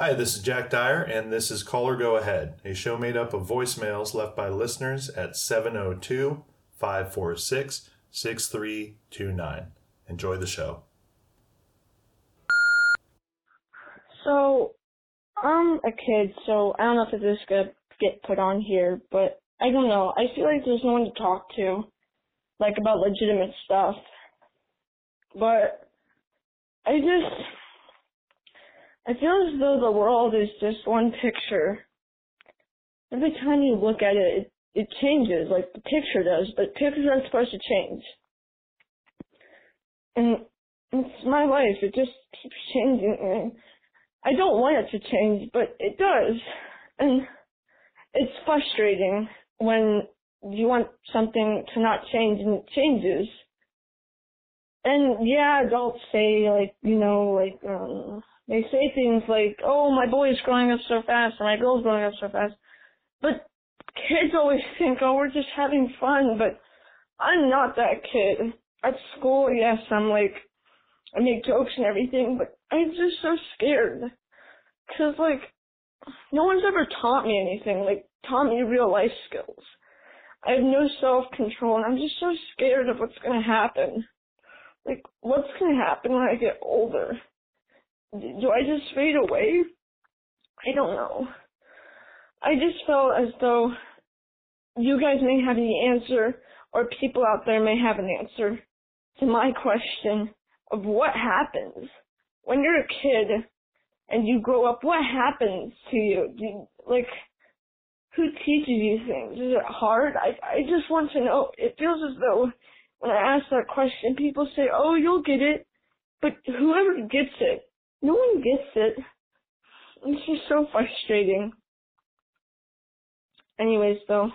Hi, this is Jack Dire, and this is Caller Go Ahead, a show made up of voicemails left by listeners at 702 546 6329. Enjoy the show. So, I'm a kid, so I don't know if this is gonna get put on here, but I don't know. I feel like there's no one to talk to, like about legitimate stuff. But I just, I feel as though the world is just one picture. Every time you look at it, it, it changes, like the picture does, but pictures aren't supposed to change. And it's my life, it just keeps changing. And I don't want it to change, but it does. And it's frustrating when you want something to not change and it changes. And yeah, adults say like, you know, like, um, they say things like, oh, my boy is growing up so fast or my girl's growing up so fast. But kids always think, oh, we're just having fun, but I'm not that kid. At school, yes, I'm like, I make jokes and everything, but I'm just so scared. Cause like, no one's ever taught me anything, like, taught me real life skills. I have no self-control and I'm just so scared of what's gonna happen. Like, what's gonna happen when I get older? Do I just fade away? I don't know. I just felt as though you guys may have the answer or people out there may have an answer to my question of what happens when you're a kid and you grow up. What happens to you? You like who teaches you things? Is it hard? I I just want to know. It feels as though when I ask that question, people say, "Oh, you'll get it," but whoever gets it, no one gets it. It's just so frustrating. Anyways, though,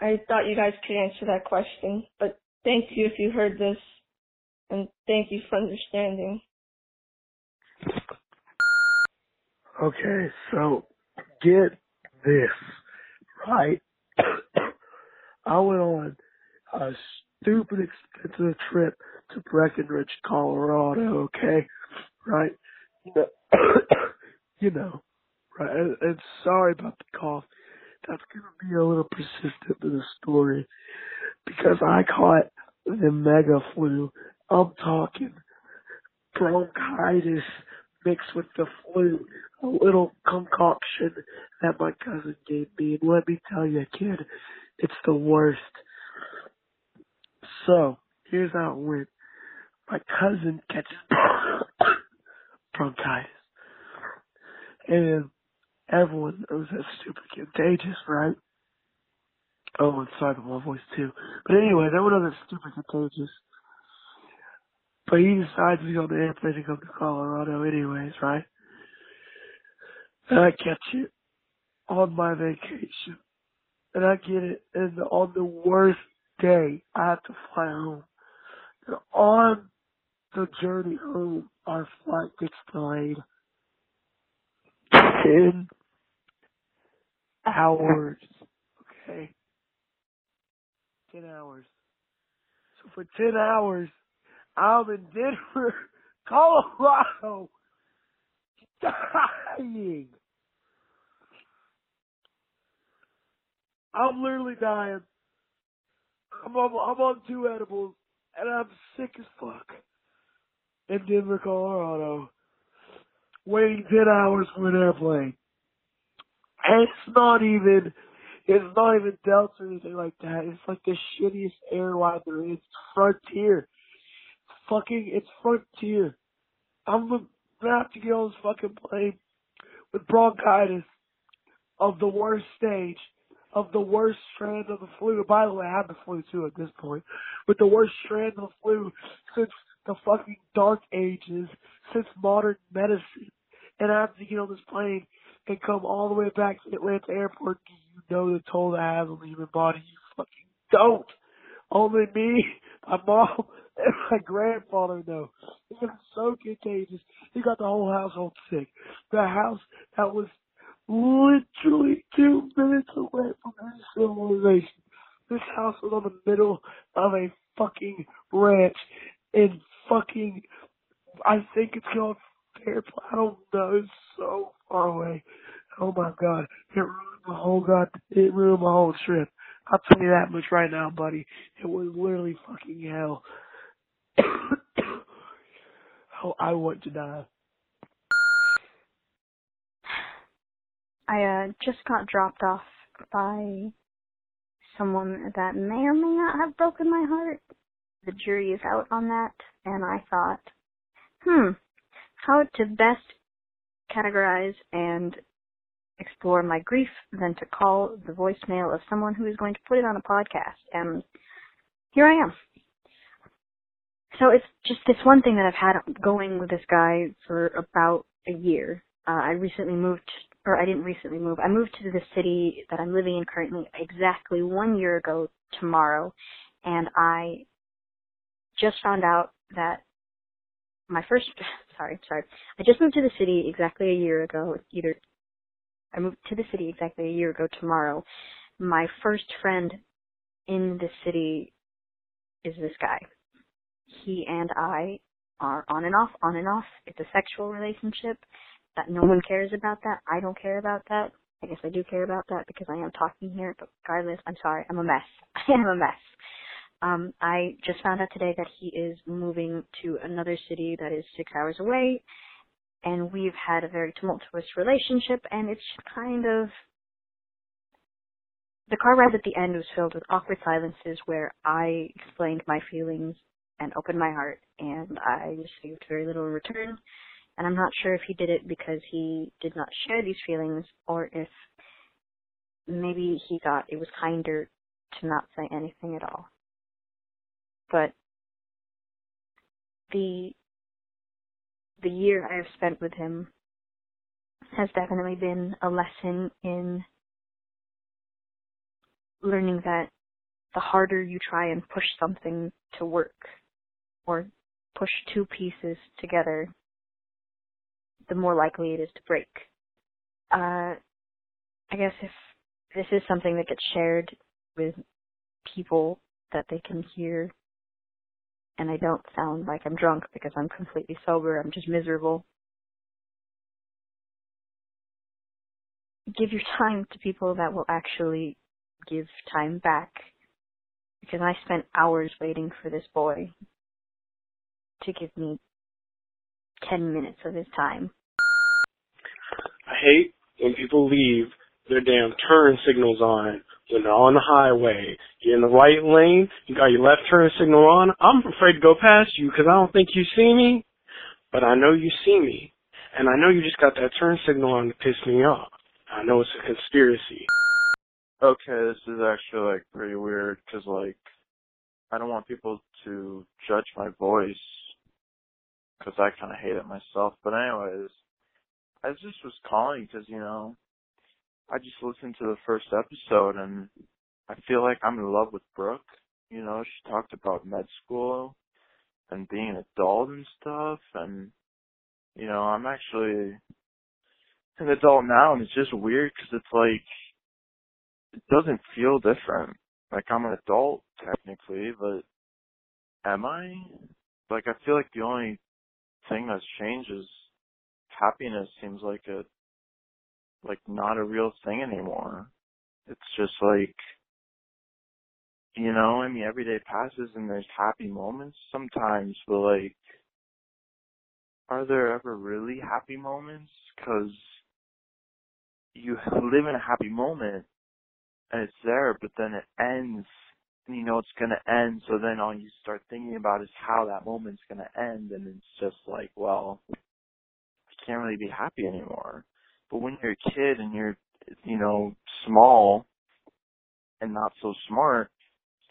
I thought you guys could answer that question, but thank you if you heard this, and thank you for understanding. Okay, so get this, right? I went on a stupid expensive trip to Breckenridge, Colorado, okay? Right? You know, right? And, sorry about the cough. That's to be a little persistent in the story because I caught the mega flu. I'm talking bronchitis mixed with the flu, a little concoction that my cousin gave me. And let me tell you, kid, it's the worst. So, here's how it went. My cousin catches bronchitis. And everyone knows that's super contagious, right? Oh, and sorry my voice too. But anyway, everyone knows that's super contagious. But he decides to go on the airplane to come to Colorado anyways, right? And I catch it on my vacation. And I get it and on the worst day I have to fly home. And on the journey home our flight gets delayed. Ten hours. Okay. Ten hours. So for ten hours I'm in Denver, Colorado, dying. I'm literally dying. I'm on, I'm on two edibles, and I'm sick as fuck. In Denver, Colorado, waiting ten hours for an airplane. And it's not even, it's not even Delta or anything like that. It's like the shittiest airline there is. It's Frontier fucking, it's Frontier. I'm gonna have to get on this fucking plane with bronchitis of the worst stage, of the worst strand of the flu. By the way, I have the flu too at this point, with the worst strand of the flu since the fucking dark ages, since modern medicine. And I have to get on this plane and come all the way back to Atlanta airport. You know the toll that has on the human body? You fucking don't. Only me, my mom, and my grandfather know. So contagious. He got the whole household sick. The house that was literally two minutes away from civilization. This house was on the middle of a fucking ranch in fucking, I think it's called Fairplay. I don't know. It's so far away. Oh my god, it ruined my whole god, it ruined my whole trip. I'll tell you that much right now, buddy. It was literally fucking hell. oh, I want to die. I uh, just got dropped off by someone that may or may not have broken my heart. The jury is out on that, and I thought, hmm, how to best categorize and explore my grief than to call the voicemail of someone who is going to put it on a podcast. And here I am. So it's just this one thing that I've had going with this guy for about a year. Uh, I recently moved, or I didn't recently move. I moved to the city that I'm living in currently exactly one year ago tomorrow, and I just found out that my first, sorry, sorry, I just moved to the city exactly a year ago, either I moved to the city exactly a year ago tomorrow. My first friend in the city is this guy. He and I are on and off, on and off. It's a sexual relationship that no one mm-hmm. cares about that. I don't care about that. I guess I do care about that because I am talking here, but regardless, I'm sorry, I'm a mess. I am a mess. Um, I just found out today that he is moving to another city that is six hours away and we've had a very tumultuous relationship and it's kind of the car ride at the end was filled with awkward silences where I explained my feelings and opened my heart and I received very little in return. And I'm not sure if he did it because he did not share these feelings or if maybe he thought it was kinder to not say anything at all. But the the year I have spent with him has definitely been a lesson in learning that the harder you try and push something to work or push two pieces together, the more likely it is to break. Uh, I guess if this is something that gets shared with people that they can hear and I don't sound like I'm drunk because I'm completely sober. I'm just miserable. Give your time to people that will actually give time back. Because I spent hours waiting for this boy to give me 10 minutes of his time. I hate when people leave their damn turn signals on when they're on the highway. You're in the right lane, you got your left turn signal on. I'm afraid to go past you because I don't think you see me, but I know you see me. And I know you just got that turn signal on to piss me off. I know it's a conspiracy. Okay, this is actually like pretty weird because like I don't want people to judge my voice because I kind of hate it myself. But anyways, I just was calling because you know I just listened to the first episode and I feel like I'm in love with Brooke. You know, she talked about med school and being an adult and stuff and you know, I'm actually an adult now and it's just weird because it's like it doesn't feel different. Like I'm an adult technically, but am I? Like I feel like the only thing that's changed is happiness seems like a like not a real thing anymore. It's just like you know, I mean every day passes and there's happy moments sometimes, but like are there ever really happy moments? Cause you live in a happy moment and it's there, but then it ends and you know it's gonna end, so then all you start thinking about is how that moment's gonna end and it's just like, well, I can't really be happy anymore. But when you're a kid and you're, you know, small and not so smart,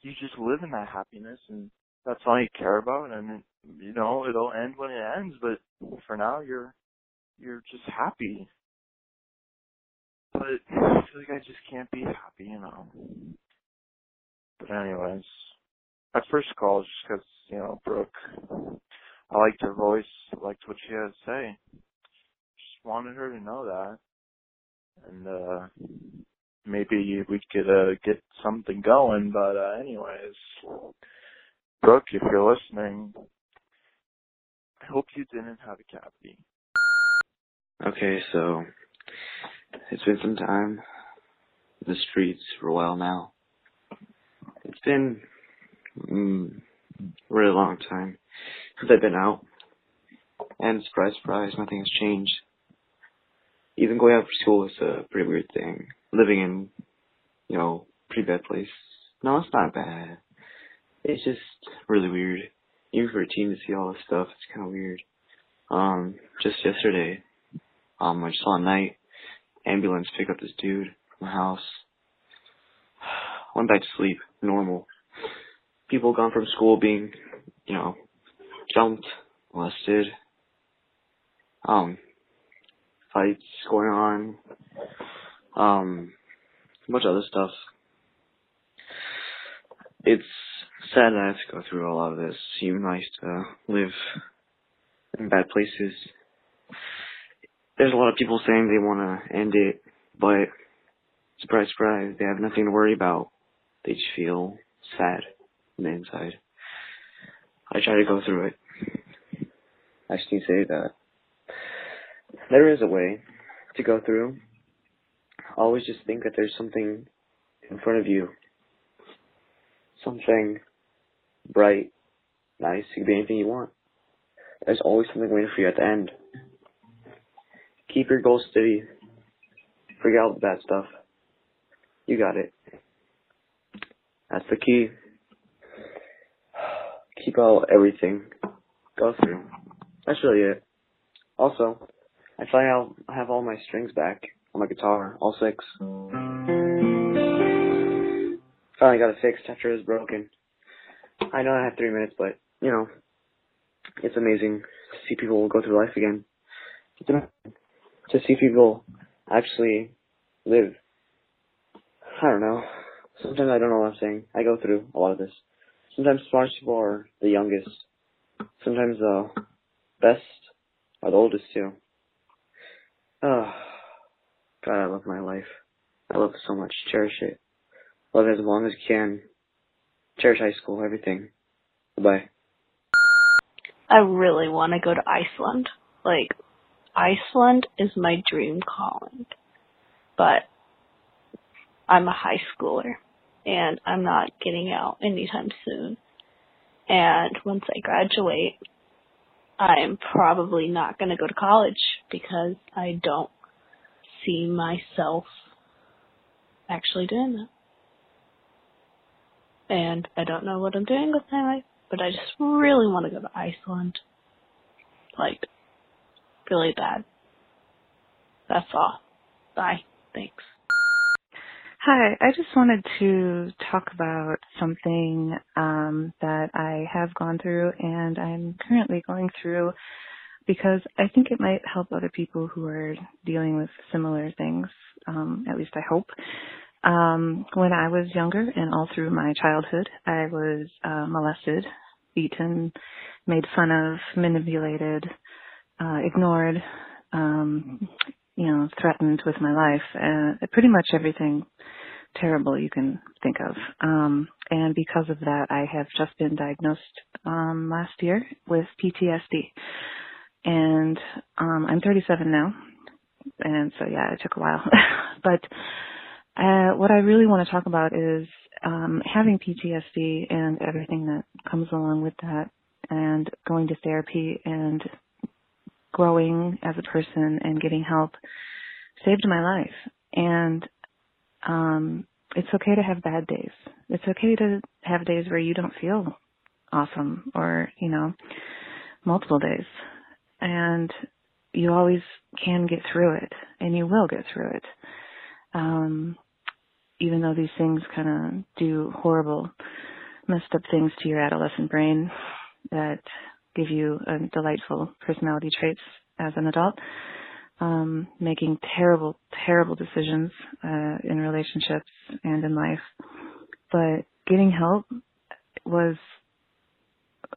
you just live in that happiness and that's all you care about and you know, it'll end when it ends, but for now you're you're just happy. But I feel like I just can't be happy, you know. But anyways, my first call is just because, you know, Brooke, I liked her voice, liked what she had to say wanted her to know that. And uh maybe we could uh get something going, but uh anyways. Brooke, if you're listening, I hope you didn't have a cavity. Okay, so It's been some time. The streets for a while now. It's been mm, really long time since I've been out. And surprise, surprise, nothing has changed. Even going out for school is a pretty weird thing. Living in, you know, pretty bad place. No, it's not bad. It's just really weird. Even for a teen to see all this stuff, it's kind of weird. Um, just yesterday, um, I saw a night ambulance pick up this dude from the house. Went back to sleep, normal. People gone from school being, you know, jumped, molested, um, fights going on, um, a bunch of other stuff. It's sad that I have to go through a lot of this. I used to live in bad places. There's a lot of people saying they want to end it, but surprise, surprise, they have nothing to worry about. They just feel sad on the inside. I try to go through it. I to say that there is a way to go through. Always just think that there's something in front of you. Something bright, nice, it could be anything you want. There's always something waiting for you at the end. Keep your goals steady. Forget all the bad stuff. You got it. That's the key. Keep out everything. Go through. That's really it. Also, I finally have all my strings back on my guitar, all six. Finally got it fixed after it was broken. I know I had three minutes, but, you know, it's amazing to see people go through life again. It's amazing to see people actually live. I don't know. Sometimes I don't know what I'm saying. I go through a lot of this. Sometimes smartest people are the youngest. Sometimes the best are the oldest too. Oh, God, I love my life. I love it so much. Cherish it. Love it as long as you can. Cherish high school, everything. Bye. I really want to go to Iceland. Like, Iceland is my dream calling. But I'm a high schooler and I'm not getting out anytime soon. And once I graduate, I'm probably not going to go to college because I don't see myself actually doing that. And I don't know what I'm doing with my life, but I just really want to go to Iceland. Like, really bad. That's all. Bye. Thanks. Hi, I just wanted to talk about something um, that I have gone through and I'm currently going through because I think it might help other people who are dealing with similar things. Um, at least I hope. Um, when I was younger and all through my childhood, I was uh, molested, beaten, made fun of, manipulated, uh, ignored, um, you know, threatened with my life, uh, pretty much everything terrible you can think of. Um, and because of that, I have just been diagnosed um, last year with PTSD. And um, I'm 37 now, and so yeah, it took a while. but uh, what I really want to talk about is um, having PTSD and everything that comes along with that, and going to therapy and growing as a person and getting help saved my life. And um, it's okay to have bad days. It's okay to have days where you don't feel awesome or, you know, multiple days. And you always can get through it and you will get through it. Um, even though these things kind of do horrible, messed up things to your adolescent brain that give you a delightful personality traits as an adult um, making terrible, terrible decisions uh, in relationships and in life. But getting help was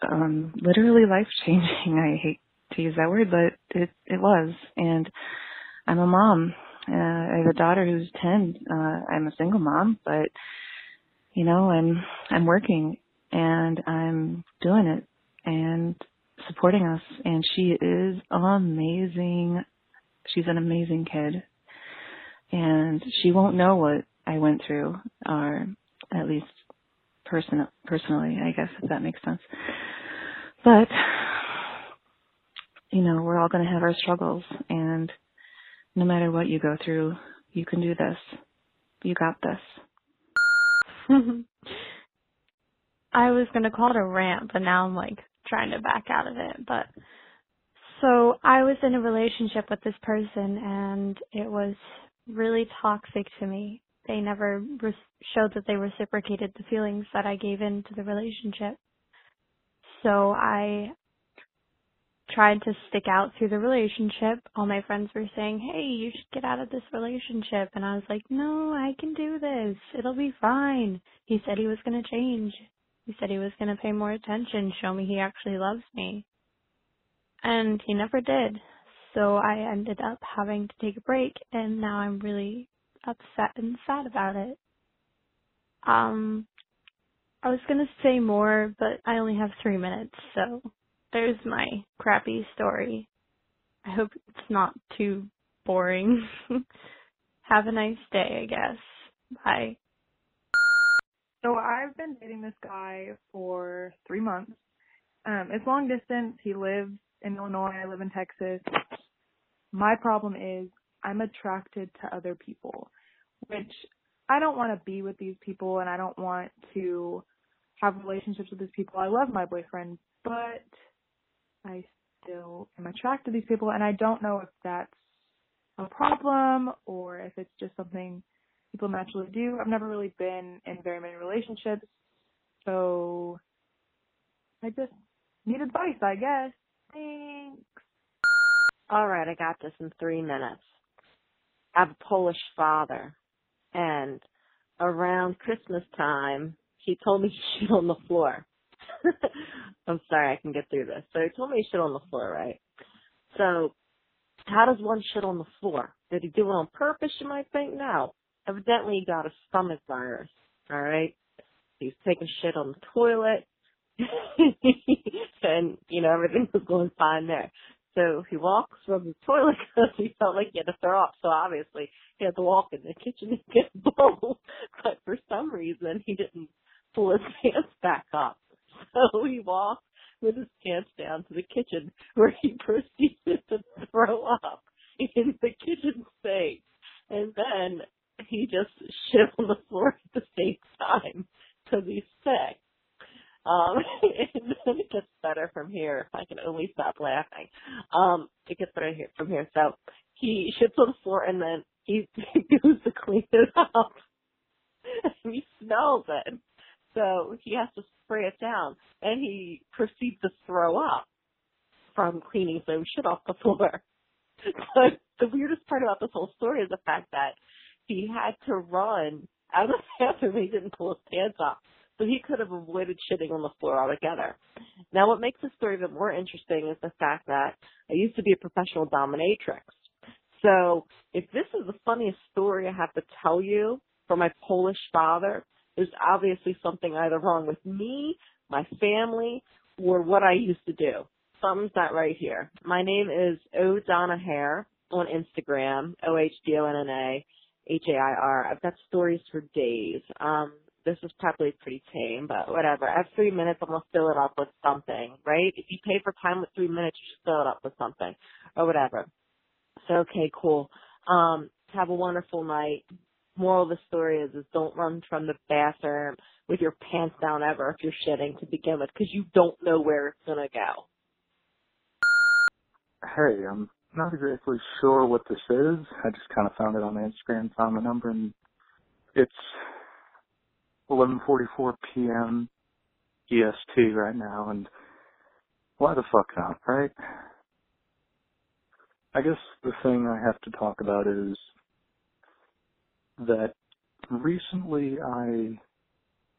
um, literally life changing. I hate to use that word, but it it was. And I'm a mom. Uh, I have a daughter who's ten. Uh, I'm a single mom, but you know, I'm I'm working and I'm doing it and supporting us. And she is amazing she's an amazing kid and she won't know what I went through, or at least person personally, I guess if that makes sense. But you know, we're all going to have our struggles, and no matter what you go through, you can do this. You got this. I was gonna call it a rant, but now I'm like trying to back out of it. But so I was in a relationship with this person, and it was really toxic to me. They never re- showed that they reciprocated the feelings that I gave into the relationship. So I tried to stick out through the relationship. All my friends were saying, "Hey, you should get out of this relationship." And I was like, "No, I can do this. It'll be fine." He said he was going to change. He said he was going to pay more attention, show me he actually loves me. And he never did. So I ended up having to take a break and now I'm really upset and sad about it. Um I was going to say more, but I only have 3 minutes, so there's my crappy story. I hope it's not too boring. have a nice day, I guess. Bye. So I've been dating this guy for three months. Um, it's long distance. He lives in Illinois. I live in Texas. My problem is I'm attracted to other people, which I don't want to be with these people and I don't want to have relationships with these people. I love my boyfriend, but I still am attracted to these people and I don't know if that's a problem or if it's just something people naturally do. I've never really been in very many relationships, so I just need advice, I guess. Thanks. All right, I got this in three minutes. I have a Polish father, and around Christmas time, he told me to shit on the floor. I'm sorry, I can get through this. So he told me to shit on the floor, right? So, how does one shit on the floor? Did he do it on purpose, you might think? No evidently he got a stomach virus. All right, he was taking shit on the toilet, and you know everything was going fine there. So he walks from the toilet because he felt like he had to throw up. So obviously he had to walk in the kitchen to get a bowl. But for some reason he didn't pull his pants back up. So he walked with his pants down to the kitchen where he proceeded to throw up in the kitchen sink. And then he just shit on the floor at the same time because he's sick. Um, and then it gets better from here. I can only stop laughing. Um, it gets better here from here. So he shits on the floor and then he, he goes to clean it up. and he smells it. So he has to spray it down and he proceeds to throw up from cleaning some shit off the floor. But the weirdest part about this whole story is the fact that he had to run out of the bathroom. He didn't pull his pants off. So he could have avoided shitting on the floor altogether. Now what makes this story even more interesting is the fact that I used to be a professional dominatrix. So if this is the funniest story I have to tell you for my Polish father, there's obviously something either wrong with me, my family, or what I used to do. Something's not right here. My name is O Donna Hare on Instagram, O H D O N N A. H-A-I-R. I've got stories for days. Um, this is probably pretty tame, but whatever. I have three minutes. I'm gonna fill it up with something, right? If you pay for time with three minutes, you should fill it up with something, or whatever. So okay, cool. Um, have a wonderful night. Moral of the story is, is don't run from the bathroom with your pants down ever if you're shitting to begin with, because you don't know where it's gonna go. Hey, I'm not exactly sure what this is. I just kind of found it on Instagram, found the number, and it's 11:44 p.m. EST right now, and why the fuck not, right? I guess the thing I have to talk about is that recently I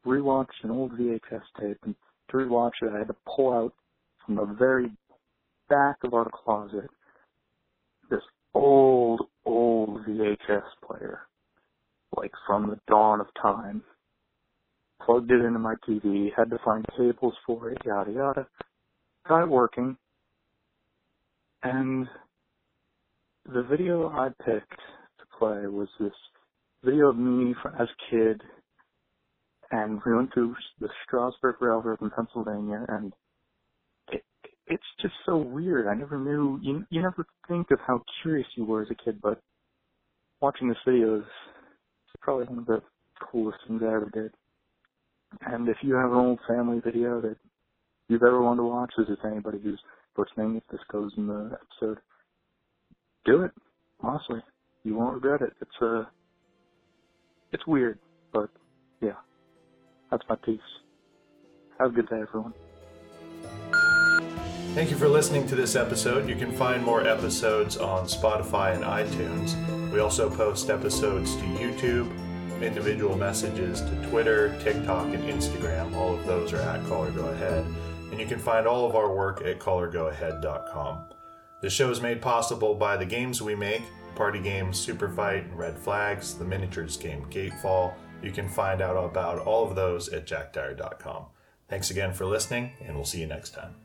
rewatched an old VHS tape, and to rewatch it, I had to pull out from the very back of our closet this old, old VHS player, like from the dawn of time. Plugged it into my TV, had to find cables for it, yada yada. Got it working. And the video I picked to play was this video of me as a kid, and we went through the Strasburg Railroad in Pennsylvania, and it's just so weird. I never knew. You you never think of how curious you were as a kid, but watching this video is probably one of the coolest things I ever did. And if you have an old family video that you've ever wanted to watch, is to anybody who's listening, if this goes in the episode, do it. Honestly, you won't regret it. It's uh, it's weird, but yeah, that's my piece. Have a good day, everyone. Thank you for listening to this episode. You can find more episodes on Spotify and iTunes. We also post episodes to YouTube, individual messages to Twitter, TikTok, and Instagram. All of those are at Caller Go Ahead. And you can find all of our work at callergoahead.com. The show is made possible by the games we make Party Games, Superfight, and Red Flags, the miniatures game Gatefall. You can find out about all of those at jackdire.com. Thanks again for listening, and we'll see you next time.